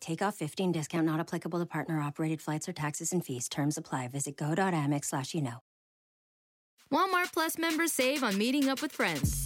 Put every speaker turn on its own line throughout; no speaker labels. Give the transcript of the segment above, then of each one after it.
Take off 15 discount not applicable to partner operated flights or taxes and fees. Terms apply. Visit go.amex slash you know.
Walmart Plus members save on meeting up with friends.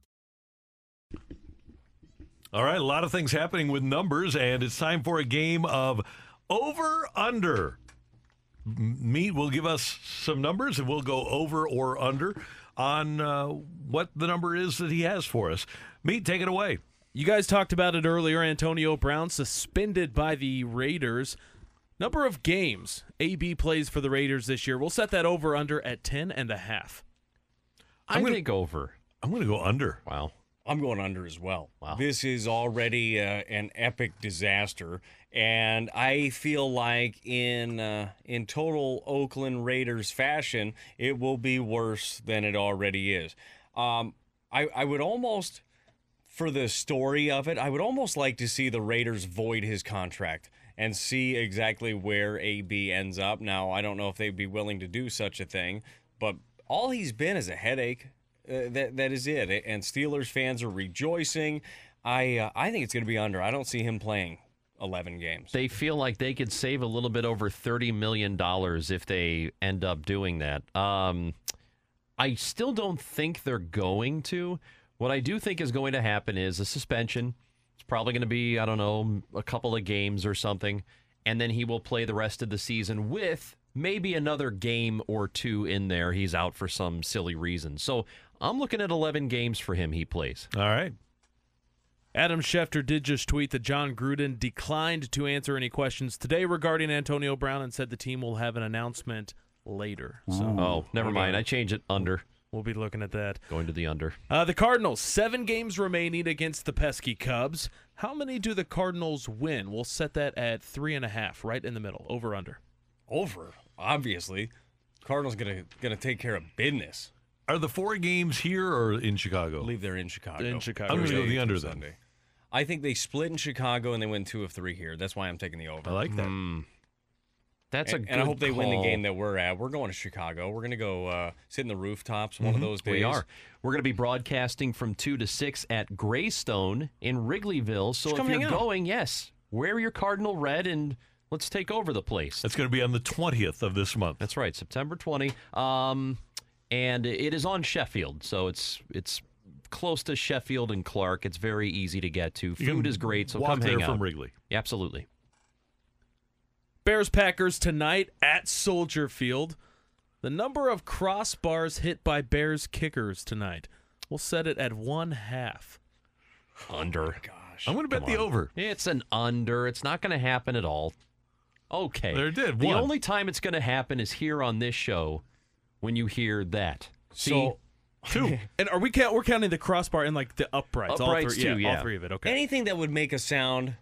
All right, a lot of things happening with numbers, and it's time for a game of over under. M- Meat will give us some numbers, and we'll go over or under on uh, what the number is that he has for us. Meat, take it away.
You guys talked about it earlier. Antonio Brown suspended by the Raiders. Number of games AB plays for the Raiders this year. We'll set that over under at 10 and a half.
I
I'm gonna-
think over.
I'm going to go under.
Wow.
I'm going under as well.
Wow.
This is already uh, an epic disaster, and I feel like in uh, in total Oakland Raiders fashion, it will be worse than it already is. Um, I I would almost, for the story of it, I would almost like to see the Raiders void his contract and see exactly where AB ends up. Now I don't know if they'd be willing to do such a thing, but all he's been is a headache. Uh, that that is it. And Steelers fans are rejoicing. I uh, I think it's going to be under. I don't see him playing 11 games.
They feel like they could save a little bit over $30 million if they end up doing that. Um, I still don't think they're going to. What I do think is going to happen is a suspension. It's probably going to be, I don't know, a couple of games or something. And then he will play the rest of the season with maybe another game or two in there. He's out for some silly reason. So I'm looking at 11 games for him he plays.
All right.
Adam Schefter did just tweet that Jon Gruden declined to answer any questions today regarding Antonio Brown and said the team will have an announcement later. So
Oh, never mind. I change it under.
we'll be looking at that.
Going to the under.
Uh, the Cardinals, seven games remaining against the pesky Cubs. How many do the Cardinals win? We'll set that at three and a half, right in the middle, over under.
Over, obviously. Cardinals gonna gonna take care of business.
Are the four games here or in Chicago?
I
Chicago?
believe they're in Chicago.
In Chicago.
I'm going to go the under then.
Sunday. I think they split in Chicago and they win two of three here. That's why I'm taking the over.
I like that.
Hmm. That's
and,
a good
and I hope they win the game that we're at. We're going to Chicago. We're going to go uh, sit in the rooftops one of those days.
Mm-hmm. We are. We're going to be broadcasting from 2 to 6 at Greystone in Wrigleyville. So
Just
if you're
hang out.
going, yes, wear your Cardinal red and let's take over the place.
That's going to be on the 20th of this month.
That's right, September 20. Um, and it is on Sheffield, so it's it's close to Sheffield and Clark. It's very easy to get to. Food is great, so
walk
come
there
hang
from
out.
Wrigley.
Absolutely.
Bears Packers tonight at Soldier Field. The number of crossbars hit by Bears kickers tonight. We'll set it at one half.
Under.
Oh gosh.
I'm going to bet the over.
It's an under. It's not going to happen at all. Okay.
There it did.
The
One.
only time it's going to happen is here on this show when you hear that. See,
So
Two.
And are we count? We're counting the crossbar and like the uprights. all three,
too,
yeah,
yeah.
all three of it. Okay.
anything that would make a sound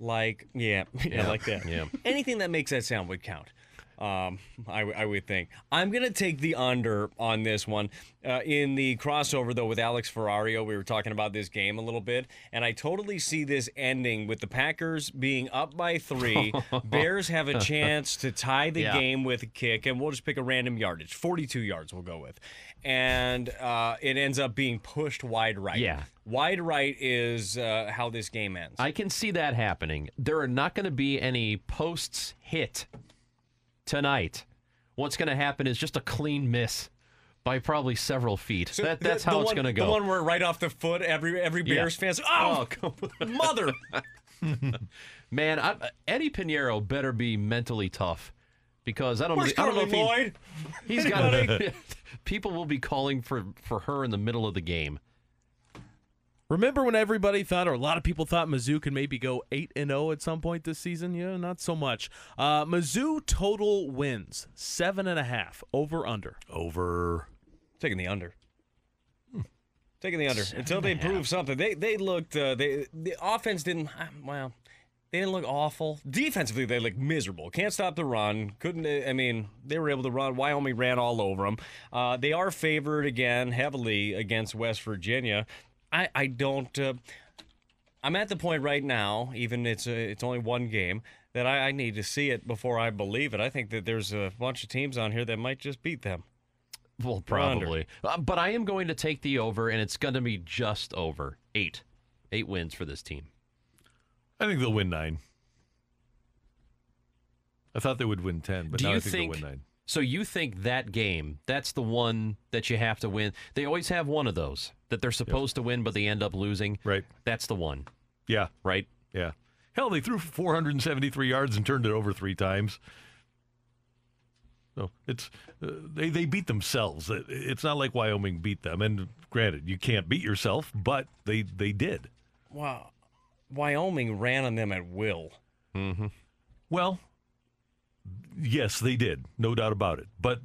like yeah, yeah, like that.
Yeah.
Anything that makes that sound would count. Um, I, w- I would think. I'm gonna take the under on this one. Uh, in the crossover though with Alex Ferrario, we were talking about this game a little bit, and I totally see this ending with the Packers being up by three. Bears have a chance to tie the
Yeah.
game with a kick, and we'll just pick a random yardage, 42 yards. We'll go with, and uh, it ends up being pushed wide right.
Yeah.
Wide right is uh, how this game ends.
I can see that happening. There are not going to be any posts hit tonight. What's going to happen is just a clean miss by probably several feet.
So
that, that's
the
how it's going to go.
The one where right off the foot, every every
Yeah.
Bears fans, oh, oh mother!
Man, I, Eddy Piñeiro better be mentally tough because I don't.
Where's
I don't know if he,
Lloyd?
he's got. people will be calling for for her in the middle of the game.
Remember when everybody thought, or a lot of people thought, Mizzou could maybe go eight and zero at some point this season? Yeah, not so much. Uh, Mizzou total wins seven and a half over under.
Over.
Taking the under. Taking the under until they prove something. They they looked uh, they the offense didn't uh, well they didn't look awful. Defensively they looked miserable. Can't stop the run. Couldn't I mean they were able to run. Wyoming ran all over them. Uh, they are favored again heavily against West Virginia. I I don't. Uh, I'm at the point right now, even it's a, it's only one game, that I, I need to see it before I believe it. I think that there's a bunch of teams on here that might just beat them.
Well, probably. Uh, but I am going to take the over, and it's going to be just over eight. Eight wins for this team.
I think they'll win nine. I thought they would win ten, but
Do
now
you
I think,
think?
they'll win nine.
So you think that game? That's the one that you have to win. They always have one of those that they're supposed to win, but they end up losing.
Right.
That's the one,
Yeah.
right?
Yeah. Hell, they threw 473 yards and turned it over three times. So it's uh, they they beat themselves. It's not like Wyoming beat them. And granted, you can't beat yourself, but they they did.
Wow. Wyoming ran on them at will. Mm-hmm.
Well, yes, they did, no doubt about it. But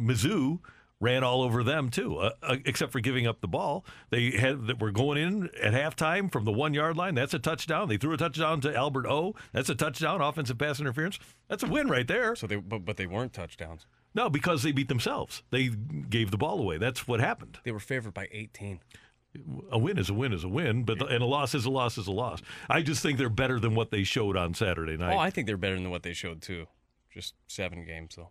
Mizzou ran all over them too, uh, uh, except for giving up the ball. They had that were going in at halftime from the one yard line. That's a touchdown. They threw a touchdown to Albert O. That's a touchdown. Offensive pass interference. That's a win right there.
So they but, but they weren't touchdowns.
No, because they beat themselves. They gave the ball away. That's what happened.
They were favored by 18.
A win is a win is a win, but and a loss is a loss is a loss. I just think they're better than what they showed on Saturday night.
Oh, I think they're better than what they showed too. Just seven games though.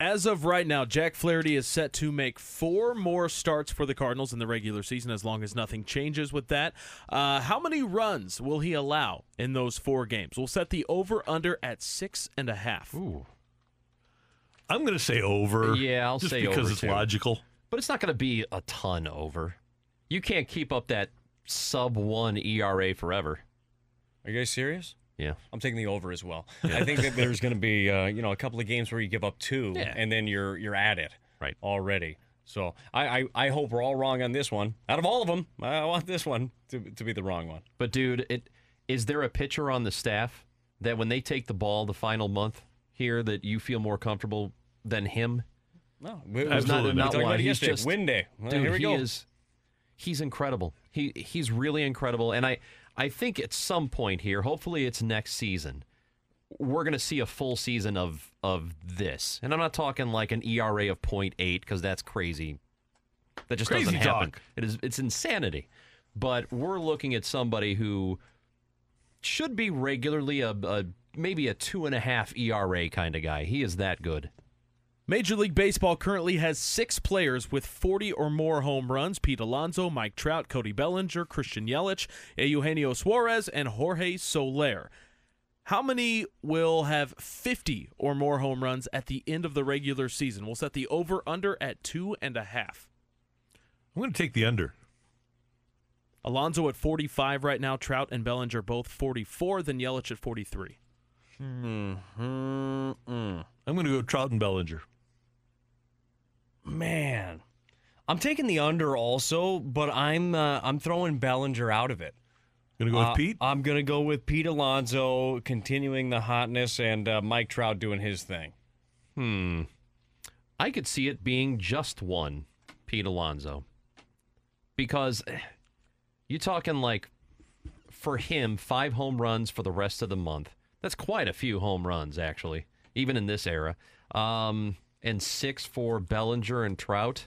As of right now, Jack Flaherty is set to make four more starts for the Cardinals in the regular season, as long as nothing changes with that. Uh, how many runs will he allow in those four games? We'll set the over under at six and a half.
Ooh.
I'm going to say over.
Yeah, I'll
just
say
because
over,
it's
too.
logical.
But it's not going to be a ton over. You can't keep up that sub one ERA forever.
Are you guys serious?
Yeah.
I'm taking the over as well. I think that there's going to be uh, you know a couple of games where you give up two
Yeah.
and then you're you're at it
Right.
already. So I, I I hope we're all wrong on this one. Out of all of them, I want this one to to be the wrong one.
But dude, it is there a pitcher on the staff that when they take the ball the final month here that you feel more comfortable than him?
No, we, we
Absolutely
we
not.
talked
one. He's just-
win day. Well,
Dude,
here we
he
go.
is he's incredible. He he's really incredible and I I think at some point here, hopefully it's next season, we're going to see a full season of of this. And I'm not talking like an ERA of 0.8 because that's crazy. That just
Crazy
doesn't happen.
talk.
It is it's insanity. But we're looking at somebody who should be regularly a, a maybe a two and a half ERA kind of guy. He is that good.
Major League Baseball currently has six players with 40 or more home runs Pete Alonso, Mike Trout, Cody Bellinger, Christian Yelich, Eugenio Suarez, and Jorge Soler. How many will have 50 or more home runs at the end of the regular season? We'll set the over under at two and a half.
I'm going to take the under.
Alonso at 45 right now, Trout and Bellinger both 44, then Yelich at 43.
Mm-mm.
I'm going to go Trout and Bellinger.
Man, I'm taking the under also, but I'm uh, I'm throwing Bellinger out of it.
Going to go
Uh,
with Pete.
I'm gonna go with Pete Alonso continuing the hotness and uh, Mike Trout doing his thing.
Hmm. I could see it being just one, Pete Alonso. Because eh, you're talking like, for him, five home runs for the rest of the month. That's quite a few home runs, actually, even in this era. Um, and six for Bellinger and Trout.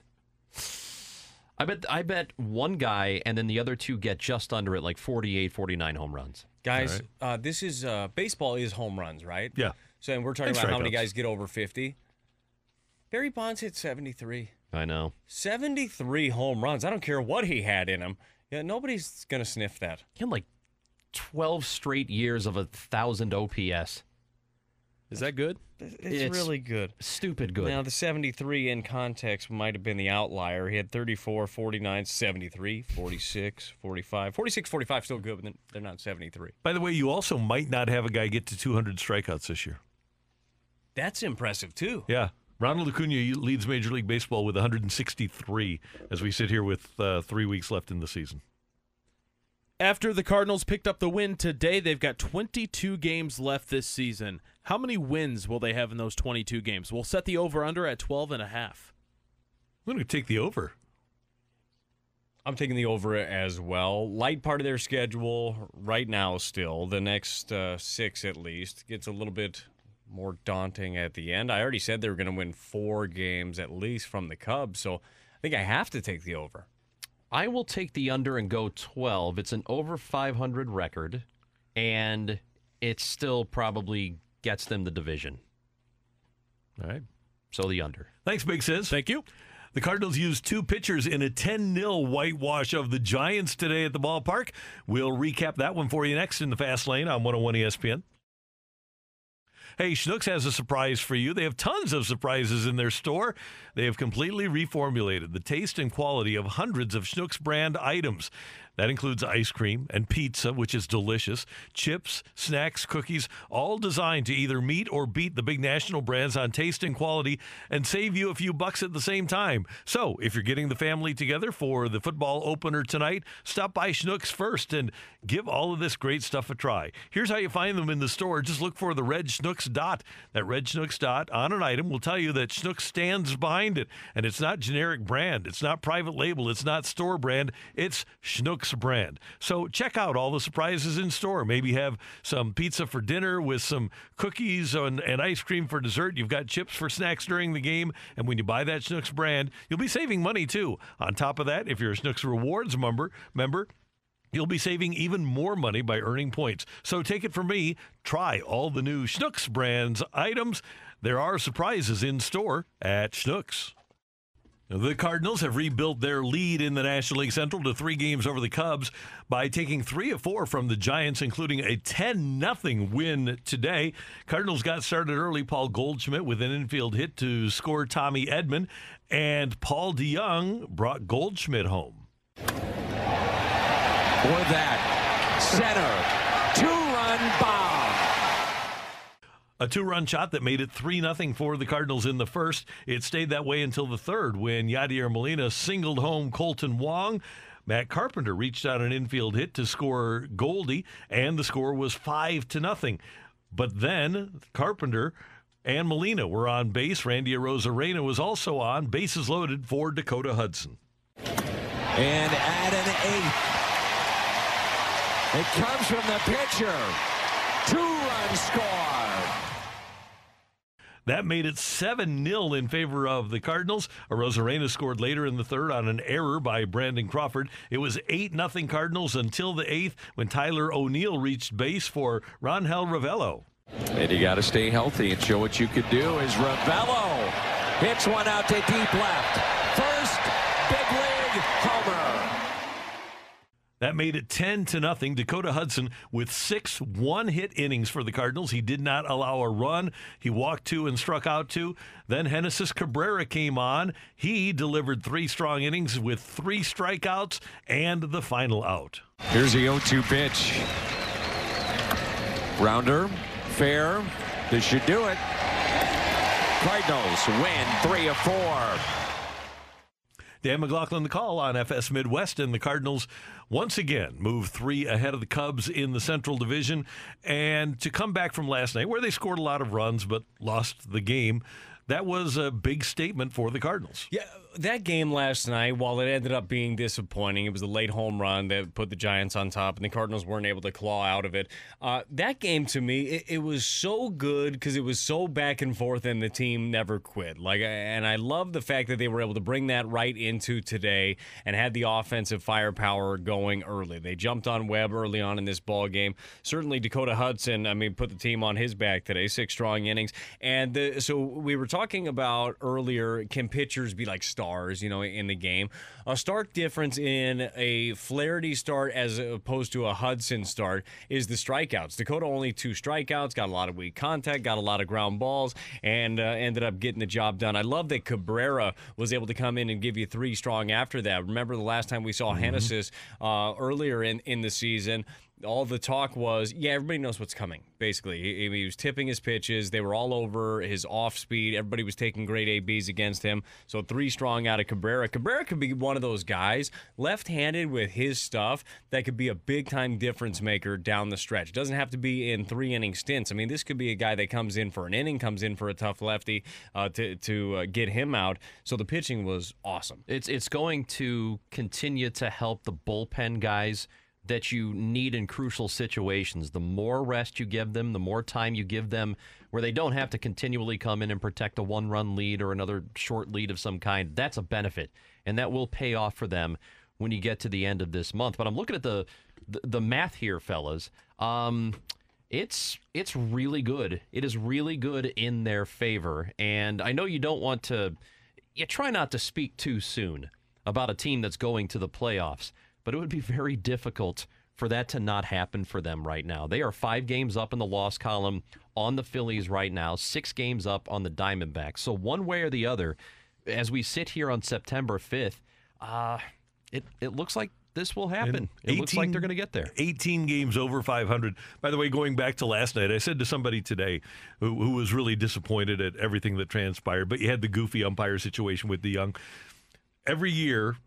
I bet I bet one guy and then the other two get just under it, like 48, 49 home runs.
Guys, uh, this is uh, baseball is home runs, right?
Yeah.
So and we're talking
And
about how many guys get over 50. Barry Bonds hit 73.
I know.
73 home runs. I don't care what he had in him. Yeah, nobody's gonna sniff that.
He had like 12 straight years of a thousand OPS.
Is that good?
It's,
It's-
really good.
Stupid good.
Now, the 73 in context might have been the outlier. He had 34, 49, 73, 46, 45. 46, 45 still good, but they're not 73.
By the way, you also might not have a guy get to 200 strikeouts this year.
That's impressive too.
Yeah. Ronald Acuna leads Major League Baseball with 163 as we sit here with uh, three weeks left in the season.
After the Cardinals picked up the win today, they've got 22 games left this season. How many wins will they have in those 22 games? We'll set the over under at 12 and a half.
I'm going to take the over.
I'm taking the over as well. Light part of their schedule right now, still the next uh, six at least gets a little bit more daunting at the end. I already said they were going to win four games at least from the Cubs, so I think I have to take the over.
I will take the under and go 12. It's an over 500 record, and it's still probably gets them the division.
All right.
So the under.
Thanks, Big Sis.
Thank you.
The Cardinals used two pitchers in a 10 0 whitewash of the Giants today at the ballpark. We'll recap that one for you next in the fast lane on 101 ESPN. Hey, Schnucks has a surprise for you. They have tons of surprises in their store. They have completely reformulated the taste and quality of hundreds of Schnucks brand items. That includes ice cream and pizza, which is delicious, chips, snacks, cookies, all designed to either meet or beat the big national brands on taste and quality and save you a few bucks at the same time. So, if you're getting the family together for the football opener tonight, stop by Schnucks first and give all of this great stuff a try. Here's how you find them in the store. Just look for the red Schnucks dot. That red Schnucks dot on an item will tell you that Schnucks stands behind it. And it's not generic brand, it's not private label, it's not store brand, it's Schnucks brand. So check out all the surprises in store. Maybe have some pizza for dinner with some cookies and, and ice cream for dessert. You've got chips for snacks during the game. And when you buy that Schnucks brand, you'll be saving money too. On top of that, if you're a Schnucks Rewards member, member You'll be saving even more money by earning points. So take it from me, try all the new Schnucks brands items. There are surprises in store at Schnucks. The Cardinals have rebuilt their lead in the National League Central to three games over the Cubs by taking three of four from the Giants, including a 10 0 win today. Cardinals got started early. Paul Goldschmidt with an infield hit to score Tommy Edman, and Paul DeJong brought Goldschmidt home.
For that, center, two run bomb.
A two run shot that made it 3 0 for the Cardinals in the first. It stayed that way until the third when Yadier Molina singled home Kolten Wong. Matt Carpenter reached out an infield hit to score Goldie, and the score was 5 to nothing. But then Carpenter and Molina were on base. Randy Arozarena was also on. Bases loaded for Dakota Hudson.
And at an eighth. It comes from the pitcher. Two run score.
That made it 7 0 in favor of the Cardinals. Arozarena scored later in the third on an error by Brandon Crawford. It was 8 0 Cardinals until the eighth when Tyler O'Neill reached base for Rangel Ravelo.
And you got to stay healthy and show what you could do as Ravelo hits one out to deep left. First big league homer.
That made it 10 to nothing. Dakota Hudson with six one hit innings for the Cardinals. He did not allow a run. He walked two and struck out two. Then Genesis Cabrera came on. He delivered three strong innings with three strikeouts and the final out.
Here's the 0 2 pitch. Rounder, fair. This should do it. Cardinals win three of four.
Dan McLaughlin, the call on FS Midwest, and the Cardinals once again move three ahead of the Cubs in the Central Division. And to come back from last night, where they scored a lot of runs but lost the game, that was a big statement for the Cardinals.
Yeah, that game last night, while it ended up being disappointing, it was a late home run that put the Giants on top, and the Cardinals weren't able to claw out of it. Uh, that game to me, it, it was so good because it was so back and forth, and the team never quit. Like, and I love the fact that they were able to bring that right into today and had the offensive firepower going early. They jumped on Webb early on in this ball game. Certainly, Dakota Hudson, I mean, put the team on his back today, six strong innings, and the, so we were talking about earlier, can pitchers be like you know, in the game? A stark difference in a Flaherty start as opposed to a Hudson start is the strikeouts. Dakota only two strikeouts, got a lot of weak contact, got a lot of ground balls, and uh, ended up getting the job done. I love that Cabrera was able to come in and give you three strong after that. Remember the last time we saw mm-hmm. Uh, earlier in, in the season? All the talk was, yeah, everybody knows what's coming. Basically, he, he was tipping his pitches. They were all over his off speed. Everybody was taking great ABs against him. So three strong out of Cabrera. Cabrera could be one of those guys, left-handed with his stuff, that could be a big-time difference maker down the stretch. Doesn't have to be in three-inning stints. I mean, this could be a guy that comes in for an inning, comes in for a tough lefty uh, to to uh, get him out. So the pitching was awesome.
It's it's going to continue to help the bullpen guys that you need in crucial situations. The more rest you give them, the more time you give them where they don't have to continually come in and protect a one-run lead or another short lead of some kind. That's a benefit, and that will pay off for them when you get to the end of this month. But I'm looking at the the, the math here, fellas. Um, it's it's really good. It is really good in their favor, and I know you don't want to. You try not to speak too soon about a team that's going to the playoffs, but it would be very difficult for that to not happen for them right now. They are five games up in the loss column on the Phillies right now, six games up on the Diamondbacks. So one way or the other, as we sit here on September fifth, uh, it it looks like this will happen. It looks like they're going to get there.
18 games over 500. By the way, going back to last night, I said to somebody today who, who was really disappointed at everything that transpired, but you had the goofy umpire situation with the young. Every year,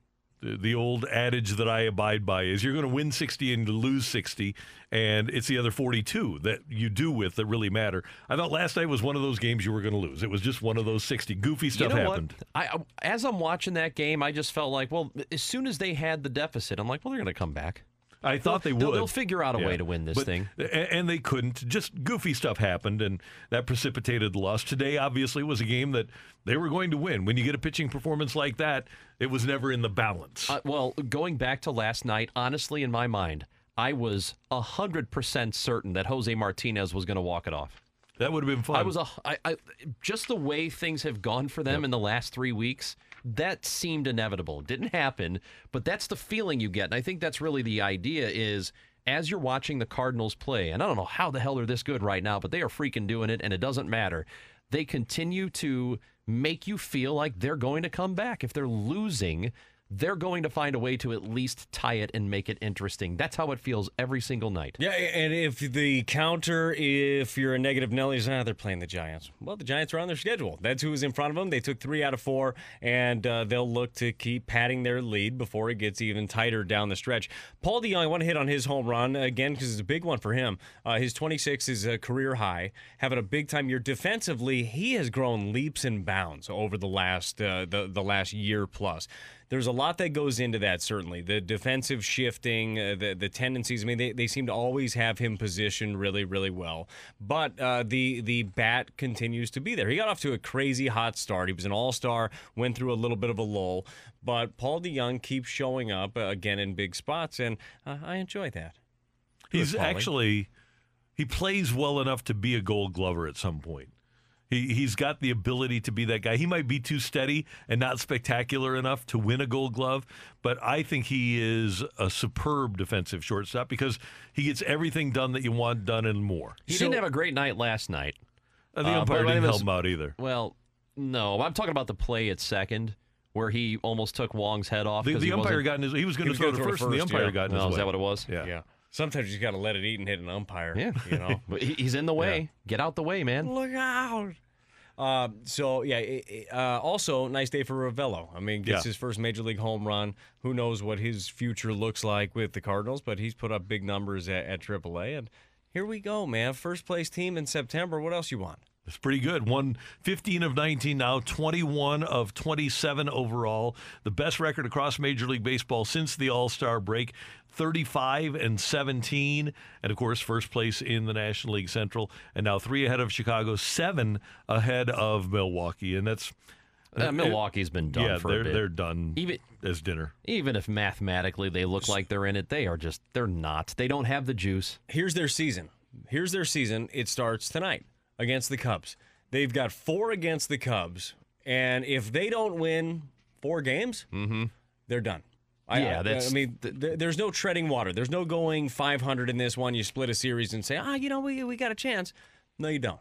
the, the old adage that I abide by is you're going to win 60 and lose 60, and it's the other 42 that you do with that really matter. I thought last night was one of those games you were going to lose. It was just one of those 60. Goofy stuff
you know
happened.
I, as I'm watching that game, I just felt like, well, as soon as they had the deficit, I'm like, well, they're going to come back.
I thought they would.
They'll, figure out a
Yeah.
way to win this
But-
thing.
And they couldn't. Just goofy stuff happened, and that precipitated the loss. Today, obviously, was a game that they were going to win. When you get a pitching performance like that, it was never in the balance.
Uh, well, going back to last night, honestly, in my mind, I was hundred percent certain that Jose Martinez was going to walk it off.
that would have been fun.
I was a, I, I, just the way things have gone for them in the last three weeks. That seemed inevitable. It didn't happen, but that's the feeling you get, and I think that's really the idea. Is as you're watching the Cardinals play, and I don't know how the hell they're this good right now, but they are freaking doing it, and it doesn't matter. They continue to make you feel like they're going to come back. If they're losing, they're going to find a way to at least tie it and make it interesting. That's how it feels every single night.
Yeah, and if the counter, if you're a negative Nelly's, ah, they're playing the Giants. Well, the Giants are on their schedule. That's who was in front of them. They took three out of four, and uh, they'll look to keep padding their lead before it gets even tighter down the stretch. Paul DeJong, I want to hit on his home run again because it's a big one for him. Uh, his 26 is a career high, having a big time year defensively. He has grown leaps and bounds over the last uh, the the last year plus there's a lot that goes into that certainly. The defensive shifting uh, the the tendencies i mean they, they seem to always have him positioned really really well. But uh, the the bat continues to be there. He got off to a crazy hot start. He was an all-star went through a little bit of a lull. But paul dejong keeps showing up uh, again in big spots and uh, i enjoy that.
He's actually he plays well enough to be a Gold Glover at some point. He he's got the ability to be that guy. He might be too steady and not spectacular enough to win a Gold Glove, but I think he is a superb defensive shortstop because he gets everything done that you want done and more.
He didn't have a great night last night.
Uh, the
Uh,
umpire
but
didn't help him out either.
Well, no, I'm talking about the play at second where he almost took Wong's head off.
The, the
he
umpire got in his. He was going to throw
gonna
to first, and the umpire
yeah.
got in his
is
way.
that what it was?
Yeah.
yeah sometimes you just got to let it eat and hit an umpire
Yeah.
you know
But he's in the way. Get out the way, man.
Look out. Uh, so yeah. it- it- uh, also, nice day for Ravelo. I mean, gets
Yeah.
his first major league home run. Who knows what his future looks like with the Cardinals? But he's put up big numbers at, at AAA, and here we go, man. First place team in September. What else you want?
It's pretty good. Won 15 of 19 now, 21 of 27 overall. The best record across Major League Baseball since the All Star break. 35 and 17. And of course, first place in the National League Central. And now three ahead of Chicago, seven ahead of Milwaukee. And that's.
Uh, Milwaukee's been done
yeah,
for
they're,
a bit.
they're done
Even
as dinner.
even if mathematically they look like they're in it, they are just they're not. They don't have the juice.
Here's their season. Here's their season. It starts tonight against the Cubs. They've got four against the Cubs, and if they don't win four games, they're done. I,
Yeah,
I-
that's-
I mean, th- th- there's no treading water. There's no going 500 in this one. You split a series and say, ah, you know, we we got a chance. No, you don't.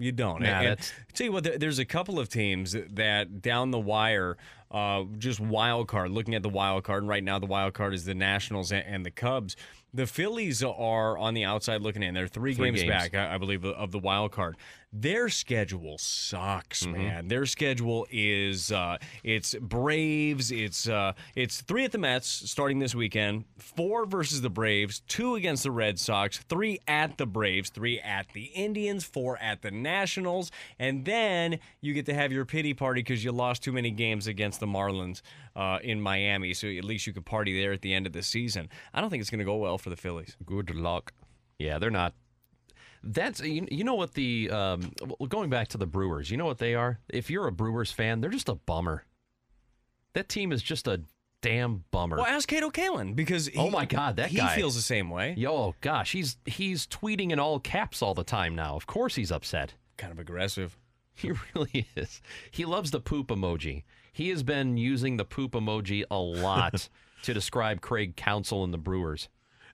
You don't.
Nah,
and, and tell you what, there's a couple of teams that down the wire uh, just wild card, looking at the wild card, and right now the wild card is the Nationals and, the Cubs. The Phillies are on the outside looking in. They're three,
Three
games,
games.
back, I, I believe, of the wild card. Their schedule sucks, man. Their schedule is uh, it's Braves, it's uh, it's three at the Mets starting this weekend, four versus the Braves, two against the Red Sox, three at the Braves, three at the Indians, four at the Nationals, and then you get to have your pity party because you lost too many games against the Marlins uh, in Miami. So at least you could party there at the end of the season. I don't think it's going to go well for the Phillies.
Good luck. Yeah, they're not. That's you, you know what the um, going back to the Brewers. You know what they are. If you're a Brewers fan, they're just a bummer. That team is just a damn bummer.
Well, ask Cato Kalin because he,
Oh my God, that
he
guy.
feels the same way.
Yo, gosh, he's he's tweeting in all caps all the time now. Of course he's upset.
Kind of aggressive.
He really is. He loves the poop emoji. He has been using the poop emoji a lot to describe Craig Counsell and the Brewers.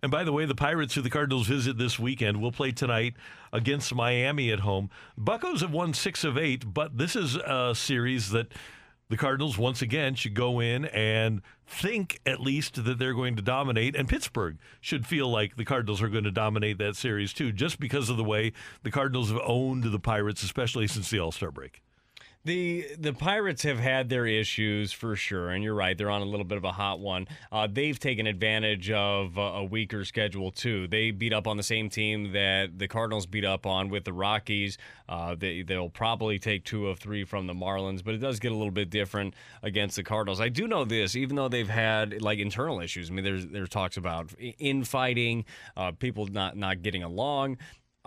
And by the way, the Pirates, who the Cardinals visit this weekend, will play tonight against Miami at home. Buccos have won six of eight, but this is a series that the Cardinals, once again, should go in and think at least that they're going to dominate. And Pittsburgh should feel like the Cardinals are going to dominate that series, too, just because of the way the Cardinals have owned the Pirates, especially since the All Star break.
The the Pirates have had their issues for sure, and you're right. They're on a little bit of a hot one. Uh, they've taken advantage of a weaker schedule too. They beat up on the same team that the Cardinals beat up on with the Rockies. Uh, they they'll probably take two of three from the Marlins, but it does get a little bit different against the Cardinals. I do know this, even though they've had like internal issues. I mean, there's there's talks about infighting, uh, people not not getting along.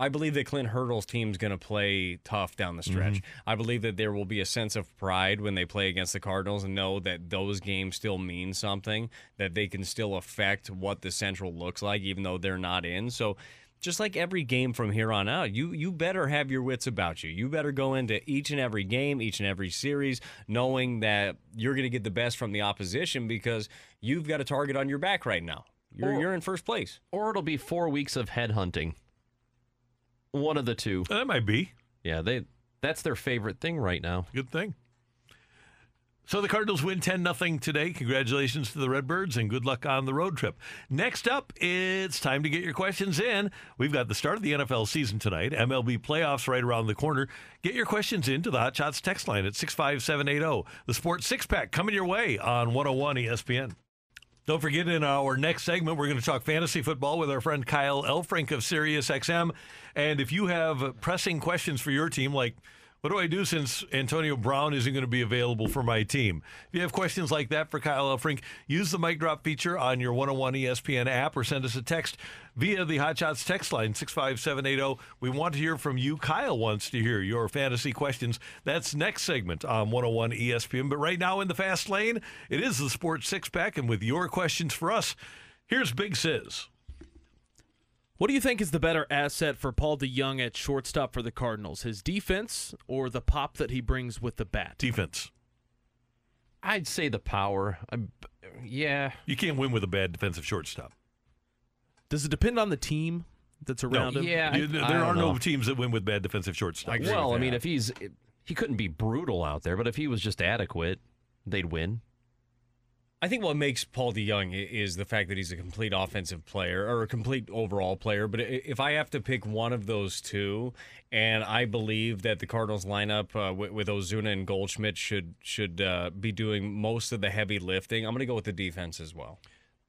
I believe that Clint Hurdle's team's going to play tough down the stretch. Mm-hmm. I believe that there will be a sense of pride when they play against the Cardinals and know that those games still mean something, that they can still affect what the Central looks like, even though they're not in. So, just like every game from here on out, you you better have your wits about you. You better go into each and every game, each and every series, knowing that you're going to get the best from the opposition because you've got a target on your back right now. You're
Or-
you're in first place.
Or it'll be four weeks of headhunting. One of the two.
That might be.
Yeah, they that's their favorite thing right now.
Good thing. So the Cardinals win 10 0 today. Congratulations to the Redbirds and good luck on the road trip. Next up, it's time to get your questions in. We've got the start of the NFL season tonight, MLB playoffs right around the corner. Get your questions into the Hot Shots text line at 65780. The Sports Six Pack coming your way on 101 ESPN. Don't forget, in our next segment, we're going to talk fantasy football with our friend Kyle Elfrink of SiriusXM. And if you have pressing questions for your team, like what do I do since Antonio Brown isn't going to be available for my team? If you have questions like that for Kyle Elfrink, use the mic drop feature on your 101 ESPN app or send us a text via the Hot Shots text line 65780. We want to hear from you. Kyle wants to hear your fantasy questions. That's next segment on 101 ESPN. But right now in the fast lane, it is the Sports Six Pack. And with your questions for us, here's Big Sis.
What do you think is the better asset for Paul DeJong at shortstop for the Cardinals? His defense or the pop that he brings with the bat?
Defense.
I'd say the power. I'm, yeah,
You can't win with a bad defensive shortstop.
Does it depend on the team that's around him?
yeah.
You-
I-
there
I
are
don't
no
know.
teams that win with bad defensive shortstop.
well, I mean, if he's he couldn't be brutal out there, but if he was just adequate, they'd win.
I think what makes Paul DeJong is the fact that he's a complete offensive player or a complete overall player. But if I have to pick one of those two, and I believe that the Cardinals lineup uh, with, with Ozuna and Goldschmidt should should uh, be doing most of the heavy lifting, I'm going to go with the defense as well.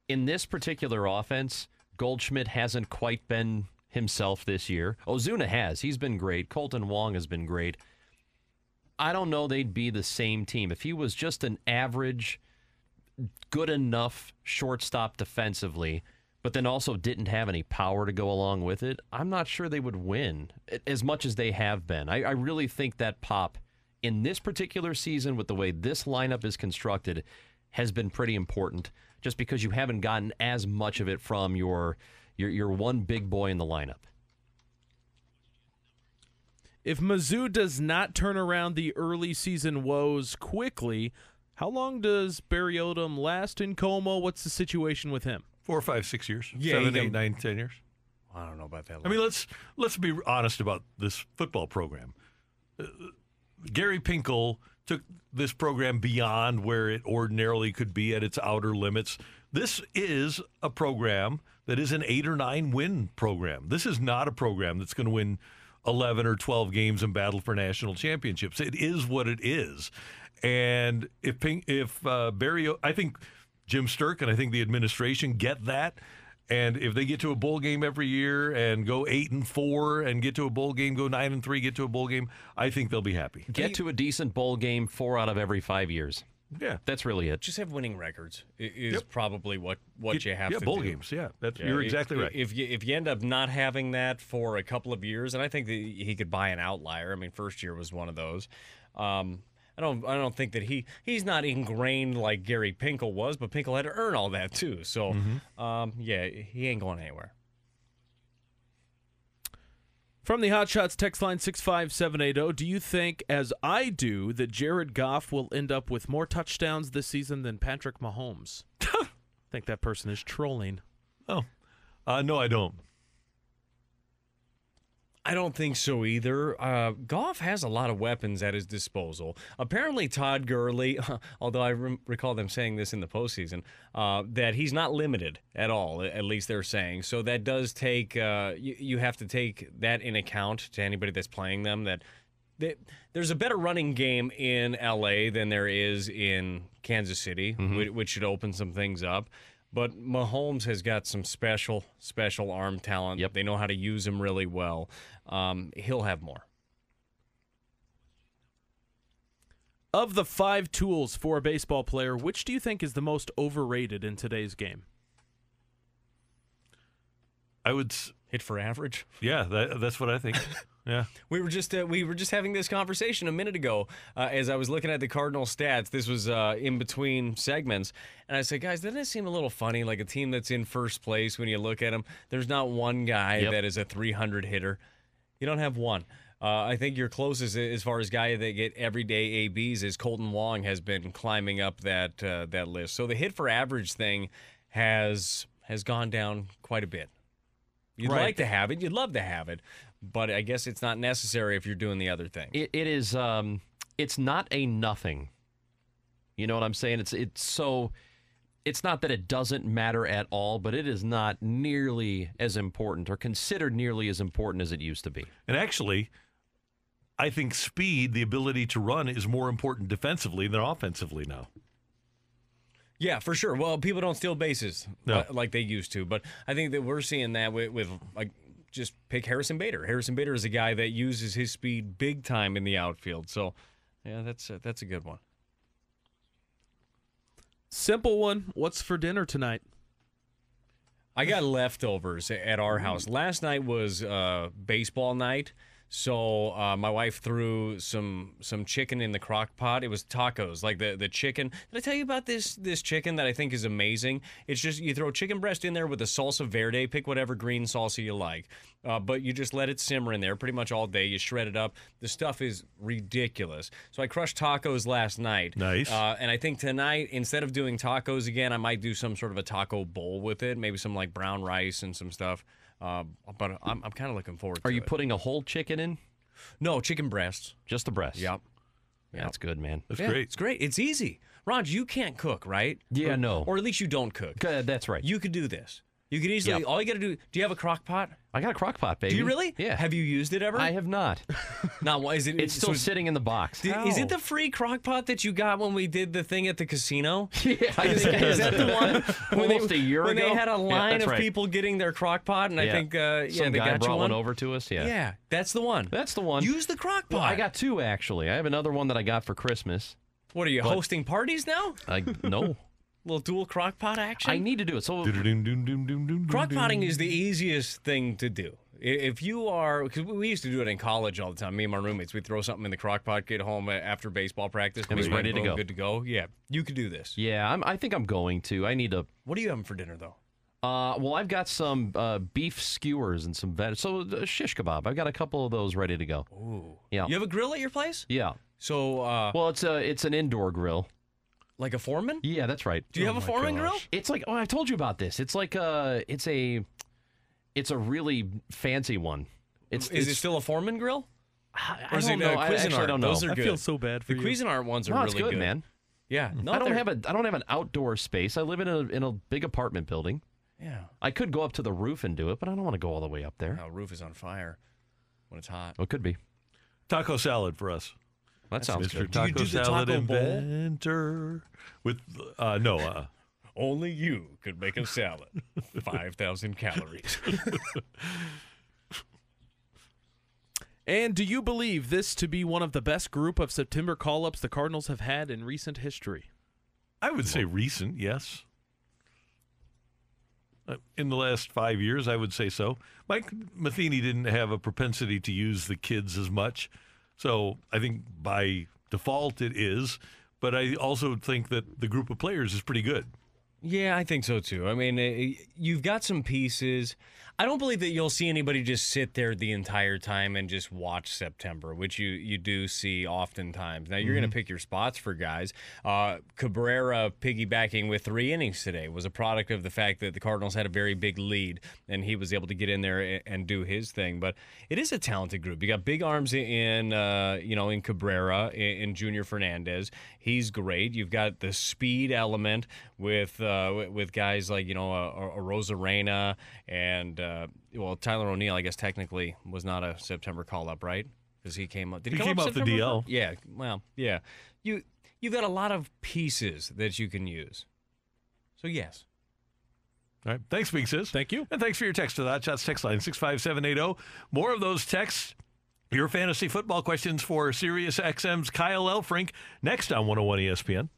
in this particular offense, Goldschmidt hasn't quite been himself this year. Ozuna has. He's been great. Kolten Wong has been great. I don't know they'd be the same team. If he was just an average, good enough shortstop defensively, but then also didn't have any power to go along with it, I'm not sure they would win as much as they have been. I, I really think that pop in this particular season, with the way this lineup is constructed, has been pretty important just because you haven't gotten as much of it from your your, your one big boy in the lineup.
If Mizzou does not turn around the early season woes quickly, how long does Barry Odom last in CoMo? What's the situation with him?
four, five, six years,
Yeah,
seven, eight,
can-
nine, ten years.
I don't know about that.
I mean, let's let's be honest about this football program. Uh, Gary Pinkel took this program beyond where it ordinarily could be at its outer limits. This is a program that is an eight or nine win program. This is not a program that's going to win 11 or 12 games and battle for national championships. It is what it is. And if Pink, if uh, Barry, O- I think Jim Sterk and I think the administration get that. And if they get to a bowl game every year and go eight and four and get to a bowl game, go nine and three, get to a bowl game, I think they'll be happy.
Get to a decent bowl game four out of every five years.
Yeah.
That's really it.
Just have winning records i- is
Yep.
probably what what
Get-
you have
yeah,
to
bowl
do.
games. Yeah, that's
Yeah,
you're
if-
exactly right.
If you if you end up not having that for a couple of years, and I think that he could buy an outlier. I mean, first year was one of those. Um, I don't I don't think that he he's not ingrained like Gary Pinkel was, but Pinkel had to earn all that too. So,
Mm-hmm.
um, yeah, he ain't going anywhere.
From the Hot Shots text line 65780, oh, do you think, as I do, that Jared Goff will end up with more touchdowns this season than Patrick Mahomes? I think that person is trolling.
oh, uh, no, I don't.
I don't think so either. Uh, Goff has a lot of weapons at his disposal. Apparently, Todd Gurley, although I rem- recall them saying this in the postseason, uh, that he's not limited at all. At least they're saying. So that does take uh, you, you have to take that in account to anybody that's playing them. That they, there's a better running game in LA than there is in Kansas City, which, which should open some things up. But Mahomes has got some special, special arm talent.
Yep.
They know how to use him really well. Um, he'll have more.
Of the five tools for a baseball player, which do you think is the most overrated in today's game?
I would. s-
Hit for average.
Yeah, that, that's what I think. Yeah.
We were just uh, we were just having this conversation a minute ago uh, as I was looking at the Cardinal stats. This was uh, in between segments, and I said, "Guys, doesn't it seem a little funny? Like a team that's in first place when you look at them, there's not one guy
Yep.
that is a 300 hitter. You don't have one." Uh, I think your closest, as far as guy that get everyday ABs, is Kolten Wong has been climbing up that uh, that list. So the hit for average thing has has gone down quite a bit. You'd
Right.
like to have it, you'd love to have it, but I guess it's not necessary if you're doing the other thing.
It, it is. Um, it's not a nothing. You know what I'm saying? It's it's so. It's not that it doesn't matter at all, but it is not nearly as important or considered nearly as important as it used to be.
And actually, I think speed, the ability to run, is more important defensively than offensively now.
Yeah, for sure. Well, people don't steal bases
No.
uh, like they used to, but I think that we're seeing that with, with like just pick Harrison Bader. Harrison Bader is a guy that uses his speed big time in the outfield. So, yeah, that's a, that's a good one.
Simple one. What's for dinner tonight?
I got leftovers at our house. Last night was uh, baseball night, so uh, my wife threw some some chicken in the crock pot. It was tacos, like the the chicken. Did I tell you about this this chicken that I think is amazing? It's just you throw chicken breast in there with a salsa verde. Pick whatever green salsa you like, uh, but you just let it simmer in there pretty much all day. You shred it up. The stuff is ridiculous. So I crushed tacos last night.
Nice.
Uh, and I think tonight, instead of doing tacos again, I might do some sort of a taco bowl with it. Maybe some like brown rice and some stuff. Uh, but I'm, I'm kind of looking forward to it.
Are you
it.
putting a whole chicken in?
No, chicken breasts.
Just the breasts.
Yep.
Yeah, That's good, man.
That's
Yeah,
great.
It's great. It's easy. Raj, you can't cook, right?
Yeah,
or,
no.
Or at least you don't cook.
Good, That's right.
You could do this. You could easily.
Yep.
All you got to do. Do you have a crock pot?
I got a crock pot, baby.
Do you really?
Yeah.
Have you used it ever?
I have not.
Not. Why is it?
It's
so
still sitting in the box.
Did- Is it the free crock pot that you got when we did the thing at the casino?
Yeah, I
Is,
think it
is that the one? When
Almost
they,
a year
when
ago?
they had a line
that's
of
right.
people getting their crock pot, and I think uh, yeah,
Some
they
guy
got
brought
you
one
one
over to us. Yeah.
Yeah, that's the one.
That's the one.
Use the crock pot.
Well, I got two actually. I have another one that I got for Christmas.
What are you
but-
hosting parties now?
I no.
Little dual crock pot action.
I need to do it. So
Crock potting is the easiest thing to do. If you are, because we used to do it in college all the time. Me and my roommates, we'd throw something in the crock pot, get home after baseball practice,
It was
bing,
ready to go.
Good to go. Yeah, you could do this.
yeah, I'm, I think I'm going to. I need to.
What are you having for dinner though?
Uh, well, I've got some uh, beef skewers and some veg. So uh, shish kebab. I've got a couple of those ready to go.
Ooh.
Yeah.
You have a grill at your place?
Yeah.
So, uh,
Well, it's a it's an indoor grill.
Like a foreman?
Yeah, that's right.
Do you have a foreman grill?
It's like oh, I told you about this. It's like a it's a it's a really fancy one. It's
Is it still a foreman grill?
I,
Or
I
is
don't
it,
know.
uh,
I actually
Cuisinart?
don't know.
Those are good.
I feel so bad for
The
you.
Cuisinart ones are
no,
really
it's good, man.
Yeah, no,
I don't
they're-
have a I don't have an outdoor space. I live in a in a big apartment building.
Yeah,
I could go up to the roof and do it, but I don't want to go all the way up there.
no, roof is on fire when it's hot.
Oh, it could be.
Taco salad for us.
That sounds
Mr.
good.
Do you
Taco
do the
salad
taco bowl?
inventor. With uh, no, uh,
Only you could make a salad. Five thousand calories.
And do you believe this to be one of the best group of September call ups the Cardinals have had in recent history?
I would say recent, yes. Uh, In the last five years, I would say so. Mike Matheny didn't have a propensity to use the kids as much, so I think by default it is. But I also think that the group of players is pretty good.
Yeah, I think so too. I mean, eh, you've got some pieces. I don't believe that you'll see anybody just sit there the entire time and just watch September, which you you do see oftentimes. Now you're going to pick your spots for guys. Uh, Cabrera piggybacking with three innings today was a product of the fact that the Cardinals had a very big lead and he was able to get in there and do his thing. But it is a talented group. You got big arms in uh, you know in Cabrera in, in Junior Fernandez. He's great. You've got the speed element with uh, with- guys like you know a, Arozarena and uh, Uh, well Tyler O'Neill. I guess technically was not a September call up, right? Because he came up. Did he,
He
come
came
up
off the
September?
DL.
Yeah. Well, yeah. You you've got a lot of pieces that you can use. So yes.
All right. Thanks, Big Sis.
Thank you.
And thanks for your text to that. Shots text line 65780. oh. More of those texts. Your fantasy football questions for Sirius XM's Kyle Elfrink next on 101 ESPN.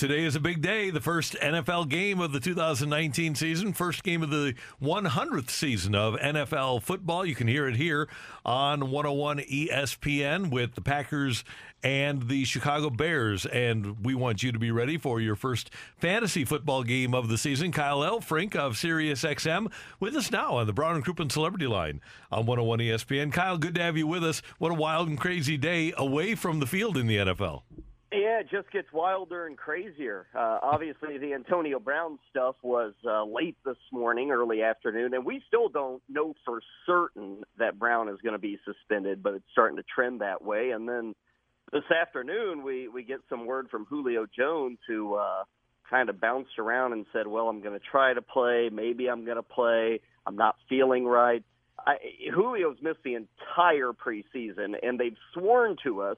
Today is a big day, the first NFL game of the 2019 season, first game of the 100th season of NFL football. You can hear it here on 101 ESPN with the Packers and the Chicago Bears. And we want you to be ready for your first fantasy football game of the season. Kyle Elfrink of SiriusXM with us now on the Brown and Crouppen Celebrity Line on 101 ESPN. Kyle, good to have you with us. What a wild and crazy day away from the field in the NFL.
Yeah, it just gets wilder and crazier. Uh, obviously, the Antonio Brown stuff was uh, late this morning, early afternoon, and we still don't know for certain that Brown is going to be suspended, but it's starting to trend that way. And then this afternoon, we we get some word from Julio Jones, who uh, kind of bounced around and said, "Well, I'm going to try to play. Maybe I'm going to play. I'm not feeling right." I, Julio's missed the entire preseason, and they've sworn to us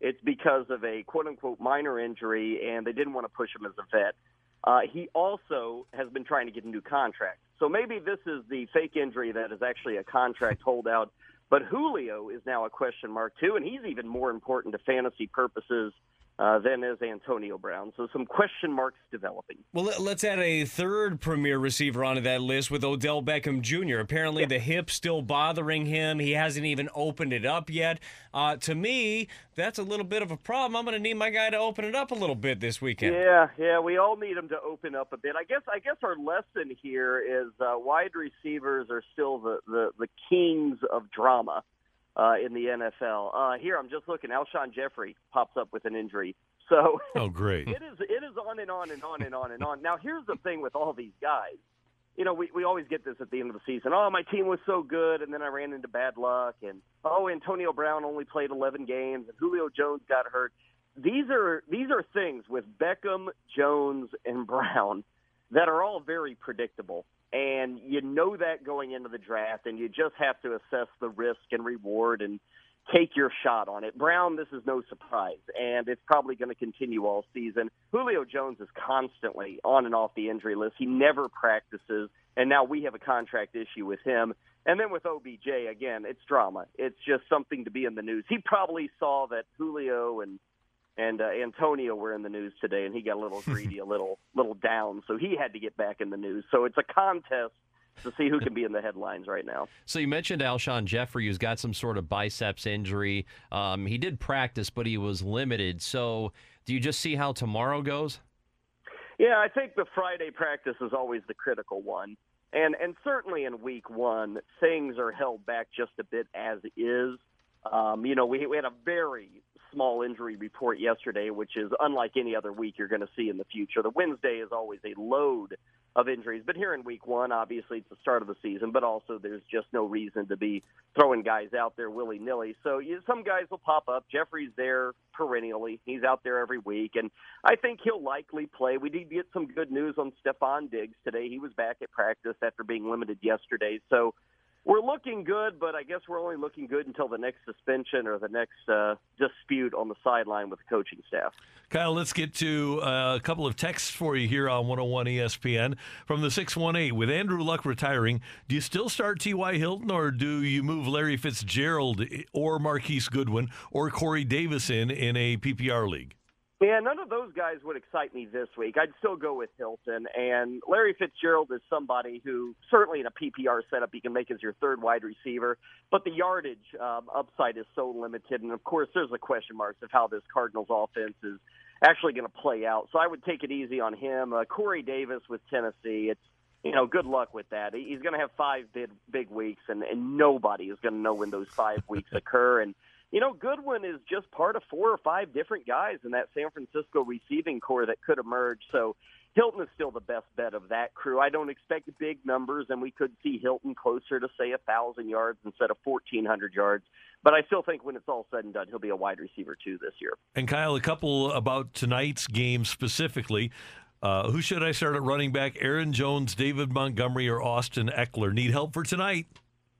it's because of a quote unquote minor injury and they didn't want to push him as a vet. Uh, he also has been trying to get a new contract. So maybe this is the fake injury that is actually a contract holdout. But Julio is now a question mark too, and he's even more important to fantasy purposes uh, than is Antonio Brown. So some question marks developing.
Well, let- let's add a third premier receiver onto that list with Odell Beckham Jr. Apparently, the hip still bothering him. He hasn't even opened it up yet. Uh, to me, that's a little bit of a problem. I'm going to need my guy to open it up a little bit this weekend.
Yeah, yeah, we all need him to open up a bit. I guess I guess our lesson here is uh, wide receivers are still the, the, the kings of drama uh, in the NFL. Uh, here, I'm just looking. Alshon Jeffery pops up with an injury. So
Oh, great.
it is it is on and on and on and on and on. Now here's the thing with all these guys. You know, we, we always get this at the end of the season. Oh, my team was so good, and then I ran into bad luck. And oh, Antonio Brown only played 11 games, and Julio Jones got hurt. These are these are things with Beckham, Jones, and Brown that are all very predictable. And you know that going into the draft, and you just have to assess the risk and reward and take your shot on it. Brown, this is no surprise, and it's probably going to continue all season. Julio Jones is constantly on and off the injury list. He never practices, and now we have a contract issue with him. And then with OBJ, again, it's drama. It's just something to be in the news. He probably saw that Julio and and uh, Antonio were in the news today, and he got a little greedy, a little little down, so he had to get back in the news. So it's a contest to see who can be in the headlines right now.
So you mentioned Alshon Jeffery, who's got some sort of biceps injury. Um, he did practice, but he was limited. So do you just see how tomorrow goes?
Yeah, I think the Friday practice is always the critical one. And and certainly in week one, things are held back just a bit as is. Um, you know, we, we had a very small injury report yesterday, which is unlike any other week you're going to see in the future. The Wednesday is always a load of injuries. But here in week one, obviously it's the start of the season, but also there's just no reason to be throwing guys out there willy nilly. So you, some guys will pop up. Jeffery's there perennially. He's out there every week, and I think he'll likely play. We did get some good news on Stefon Diggs today. He was back at practice after being limited yesterday. So we're looking good, but I guess we're only looking good until the next suspension or the next uh, dispute on the sideline with the coaching staff.
Kyle, let's get to uh, a couple of texts for you here on 101 ESPN from the 618. With Andrew Luck retiring, do you still start T.Y. Hilton or do you move Larry Fitzgerald or Marquise Goodwin or Corey Davis in in a PPR league?
Yeah, none of those guys would excite me this week. I'd still go with Hilton. And Larry Fitzgerald is somebody who, certainly in a PPR setup, he can make as your third wide receiver. But the yardage um, upside is so limited. And of course, there's the question marks of how this Cardinals offense is actually going to play out. So I would take it easy on him. Uh, Corey Davis with Tennessee, it's you know, good luck with that. He's going to have five big big weeks, and and nobody is going to know when those five weeks occur. And you know, Goodwin is just part of four or five different guys in that San Francisco receiving corps that could emerge. So Hilton is still the best bet of that crew. I don't expect big numbers, and we could see Hilton closer to say a thousand yards instead of fourteen hundred yards. But I still think when it's all said and done, he'll be a wide receiver too this year.
And Kyle, a couple about tonight's game specifically. Uh, who should I start at running back? Aaron Jones, David Montgomery, or Austin Ekeler? Need help for tonight?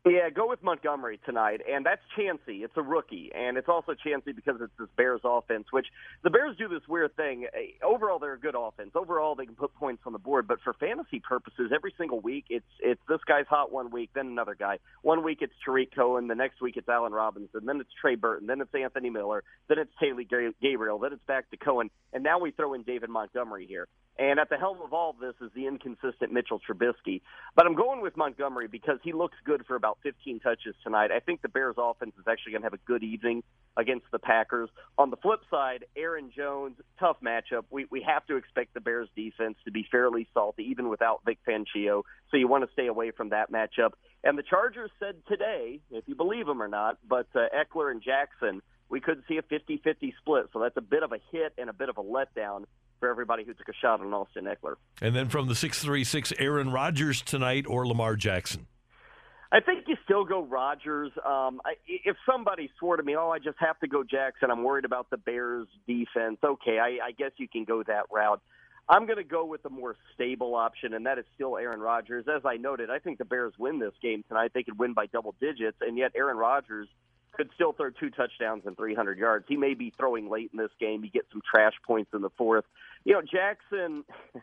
Yeah, go with Montgomery tonight, and that's chancy. It's a rookie, and it's also chancy because it's this Bears offense, which the Bears do this weird thing. Eh, overall, they're a good offense. Overall, they can put points on the board, but for fantasy purposes, every single week, it's it's this guy's hot one week, then another guy. One week it's Tarik Cohen, the next week it's Allen Robinson, then it's Trey Burton, then it's Anthony Miller, then it's Taylor Gabriel, then it's back to Cohen, and now we throw in David Montgomery here. And at the helm of all of this is the inconsistent Mitchell Trubisky. But I'm going with Montgomery because he looks good for about 15 touches tonight. I think the Bears offense is actually going to have a good evening against the Packers. On the flip side, Aaron Jones, tough matchup. We we have to expect the Bears defense to be fairly salty even without Vic Fangio. So you want to stay away from that matchup. And the Chargers said today, if you believe them or not, but uh, Ekeler and Jackson we could see a 50-50 split. So that's a bit of a hit and a bit of a letdown for everybody who took a shot on Austin Ekeler.
And then from the 636, Aaron Rodgers tonight or Lamar Jackson?
I think you still go Rodgers. Um, I, if somebody swore to me, oh, I just have to go Jackson, I'm worried about the Bears' defense. Okay, I, I guess you can go that route. I'm going to go with the more stable option, and that is still Aaron Rodgers. As I noted, I think the Bears win this game tonight. They could win by double digits, and yet Aaron Rodgers – could still throw two touchdowns and 300 yards. He may be throwing late in this game. You get some trash points in the fourth. You know, Jackson.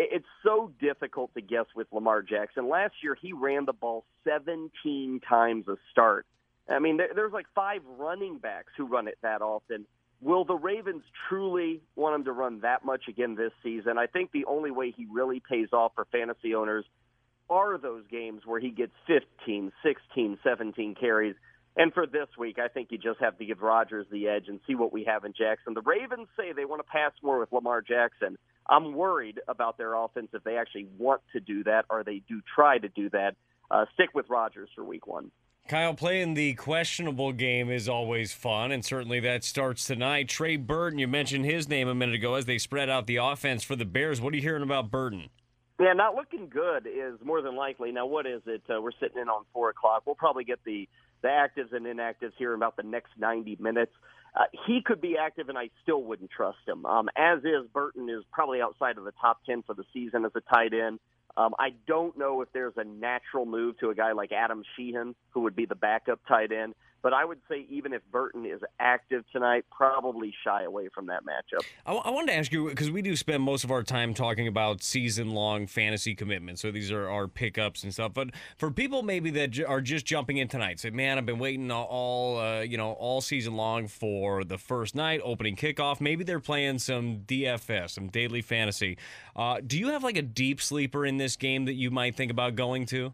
It's so difficult to guess with Lamar Jackson. Last year, he ran the ball 17 times a start. I mean, there's like five running backs who run it that often. Will the Ravens truly want him to run that much again this season? I think the only way he really pays off for fantasy owners are those games where he gets 15, 16, 17 carries. And for this week, I think you just have to give Rodgers the edge and see what we have in Jackson. The Ravens say they want to pass more with Lamar Jackson. I'm worried about their offense if they actually want to do that or they do try to do that. Uh, stick with Rodgers for week one.
Kyle, playing the questionable game is always fun, and certainly that starts tonight. Trey Burton, you mentioned his name a minute ago as they spread out the offense for the Bears. What are you hearing about Burton?
Yeah, not looking good is more than likely. Now, what is it? Uh, we're sitting in on 4 o'clock. We'll probably get the the actives and inactives here in about the next 90 minutes. Uh, he could be active, and I still wouldn't trust him. Um, as is, Burton is probably outside of the top 10 for the season as a tight end. Um, I don't know if there's a natural move to a guy like Adam Shaheen, who would be the backup tight end. But I would say even if Burton is active tonight, probably shy away from that matchup.
I, I wanted to ask you because we do spend most of our time talking about season-long fantasy commitments. So these are our pickups and stuff. But for people maybe that j- are just jumping in tonight, say, "Man, I've been waiting all uh, you know all season long for the first night opening kickoff." Maybe they're playing some DFS, some daily fantasy. Uh, do you have like a deep sleeper in this game that you might think about going to?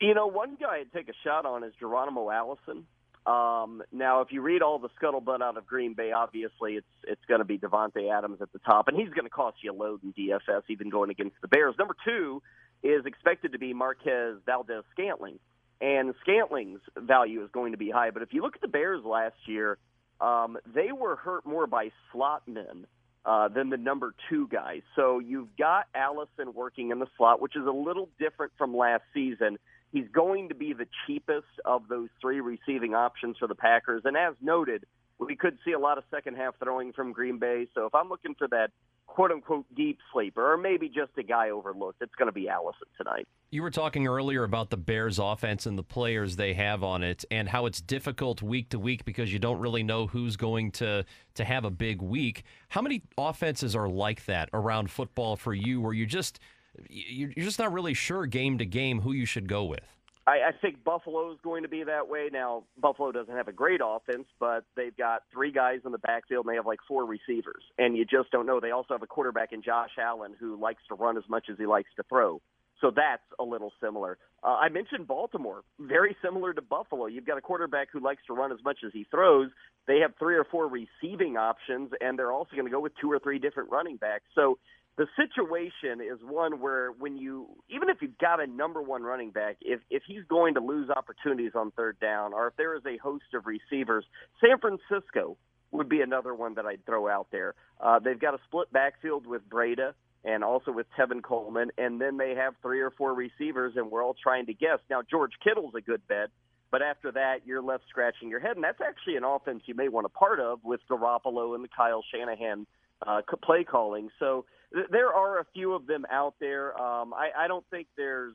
You know, one guy I'd take a shot on is Geronimo Allison. Um, now, if you read all the scuttlebutt out of Green Bay, obviously it's it's going to be Davante Adams at the top, and he's going to cost you a load in DFS, even going against the Bears. Number two is expected to be Marquez Valdes Scantling, and Scantling's value is going to be high. But if you look at the Bears last year, um, they were hurt more by slot men uh, than the number two guy. So you've got Allison working in the slot, which is a little different from last season. He's going to be the cheapest of those three receiving options for the Packers. And as noted, we could see a lot of second half throwing from Green Bay. So if I'm looking for that quote unquote deep sleeper, or maybe just a guy overlooked, it's going to be Allison tonight.
You were talking earlier about the Bears offense and the players they have on it and how it's difficult week to week because you don't really know who's going to to have a big week. How many offenses are like that around football for you where you just you're just not really sure game to game who you should go with?
I, I think Buffalo is going to be that way. Now, Buffalo doesn't have a great offense, but they've got three guys in the backfield, and they have like four receivers, and you just don't know. They also have a quarterback in Josh Allen who likes to run as much as he likes to throw. So that's a little similar. Uh, I mentioned Baltimore, very similar to Buffalo. You've got a quarterback who likes to run as much as he throws. They have three or four receiving options, and they're also going to go with two or three different running backs. So the situation is one where when you even if you've got a number one running back, if if he's going to lose opportunities on third down, or if there is a host of receivers, San Francisco would be another one that I'd throw out there. Uh, they've got a split backfield with Breida and also with Tevin Coleman, and then they have three or four receivers, and we're all trying to guess. Now George Kittle's a good bet. But after that, you're left scratching your head, and that's actually an offense you may want a part of with Garoppolo and the Kyle Shanahan uh, play calling. So there are a few of them out there. Um, I, I don't think there's,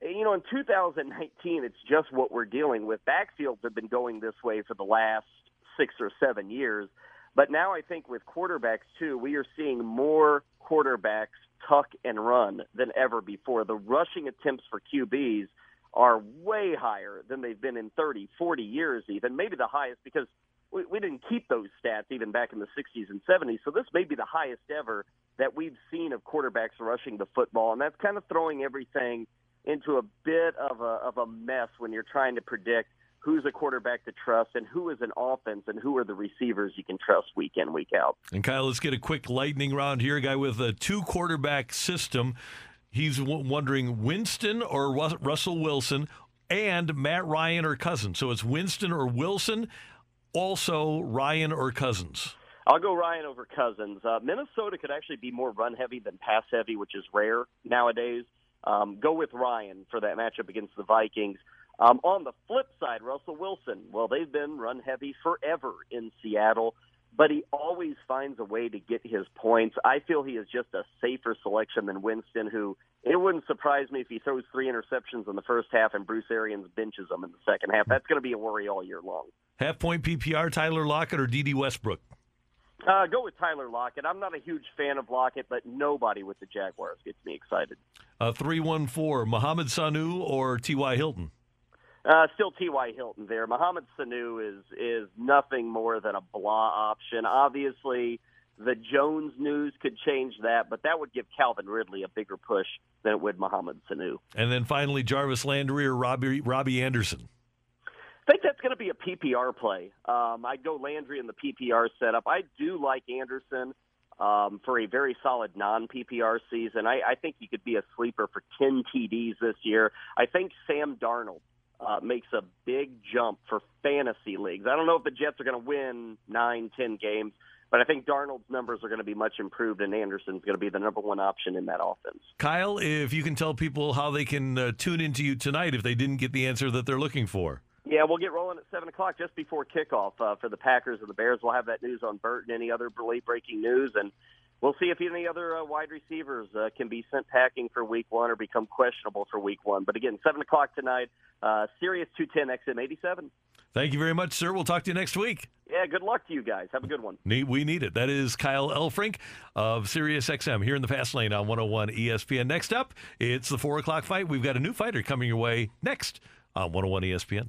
you know, in 2019, it's just what we're dealing with. Backfields have been going this way for the last six or seven years. But now I think with quarterbacks, too, we are seeing more quarterbacks tuck and run than ever before. The rushing attempts for QBs are way higher than they've been in 30, 40 years, even, maybe the highest because we, we didn't keep those stats even back in the 60s and 70s. So this may be the highest ever that we've seen of quarterbacks rushing the football, and that's kind of throwing everything into a bit of a of a mess when you're trying to predict who's a quarterback to trust and who is an offense and who are the receivers you can trust week in week out.
And Kyle, let's get a quick lightning round here. A guy with a two quarterback system. He's w- wondering Winston or Russell Wilson and Matt Ryan or Cousins. So it's Winston or Wilson also Ryan or Cousins?
I'll go Ryan over Cousins. Uh, Minnesota could actually be more run heavy than pass heavy, which is rare nowadays. Um, go with Ryan for that matchup against the Vikings. Um, on the flip side, Russell Wilson. Well, they've been run heavy forever in Seattle, but he always finds a way to get his points. I feel he is just a safer selection than Winston, who it wouldn't surprise me if he throws three interceptions in the first half and Bruce Arians benches him in the second half. That's going to be a worry all year long.
Half point PPR, Tyler Lockett or Dede Westbrook?
Uh, go with Tyler Lockett. I'm not a huge fan of Lockett, but nobody with the Jaguars gets me excited.
Uh, 314, Mohamed Sanu or T.Y. Hilton?
Uh, still T.Y. Hilton there. Mohamed Sanu is is nothing more than a blah option. Obviously, the Jones news could change that, but that would give Calvin Ridley a bigger push than it would Mohamed Sanu.
And then finally, Jarvis Landry or Robbie, Robbie Anderson.
Think that's going to be a PPR play. Um, I'd go Landry in the PPR setup. I do like Anderson um, for a very solid non PPR season. I, I think he could be a sleeper for 10 TDs this year. I think Sam Darnold uh, makes a big jump for fantasy leagues. I don't know if the Jets are going to win nine, ten games, but I think Darnold's numbers are going to be much improved, and Anderson's going to be the number one option in that offense.
Kyle, if you can tell people how they can uh, tune into you tonight if they didn't get the answer that they're looking for.
Yeah, we'll get rolling at seven o'clock just before kickoff uh, for the Packers and the Bears. We'll have that news on Bert and any other late breaking news, and we'll see if any other uh, wide receivers uh, can be sent packing for Week One or become questionable for Week One. But again, seven o'clock tonight, uh, Sirius two ten XM eighty seven.
Thank you very much, sir. We'll talk to you next week.
Yeah, good luck to you guys. Have a good one.
We need it. That is Kyle Elfrink of Sirius XM here in the Fast Lane on 101 ESPN. Next up, it's the 4 o'clock fight. We've got a new fighter coming your way next on 101 ESPN.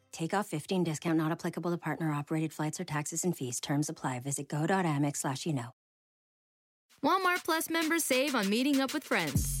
Take off 15 discount not applicable to partner operated flights or taxes and fees. Terms apply. Visit go.amex slash you know.
Walmart Plus members save on meeting up with friends.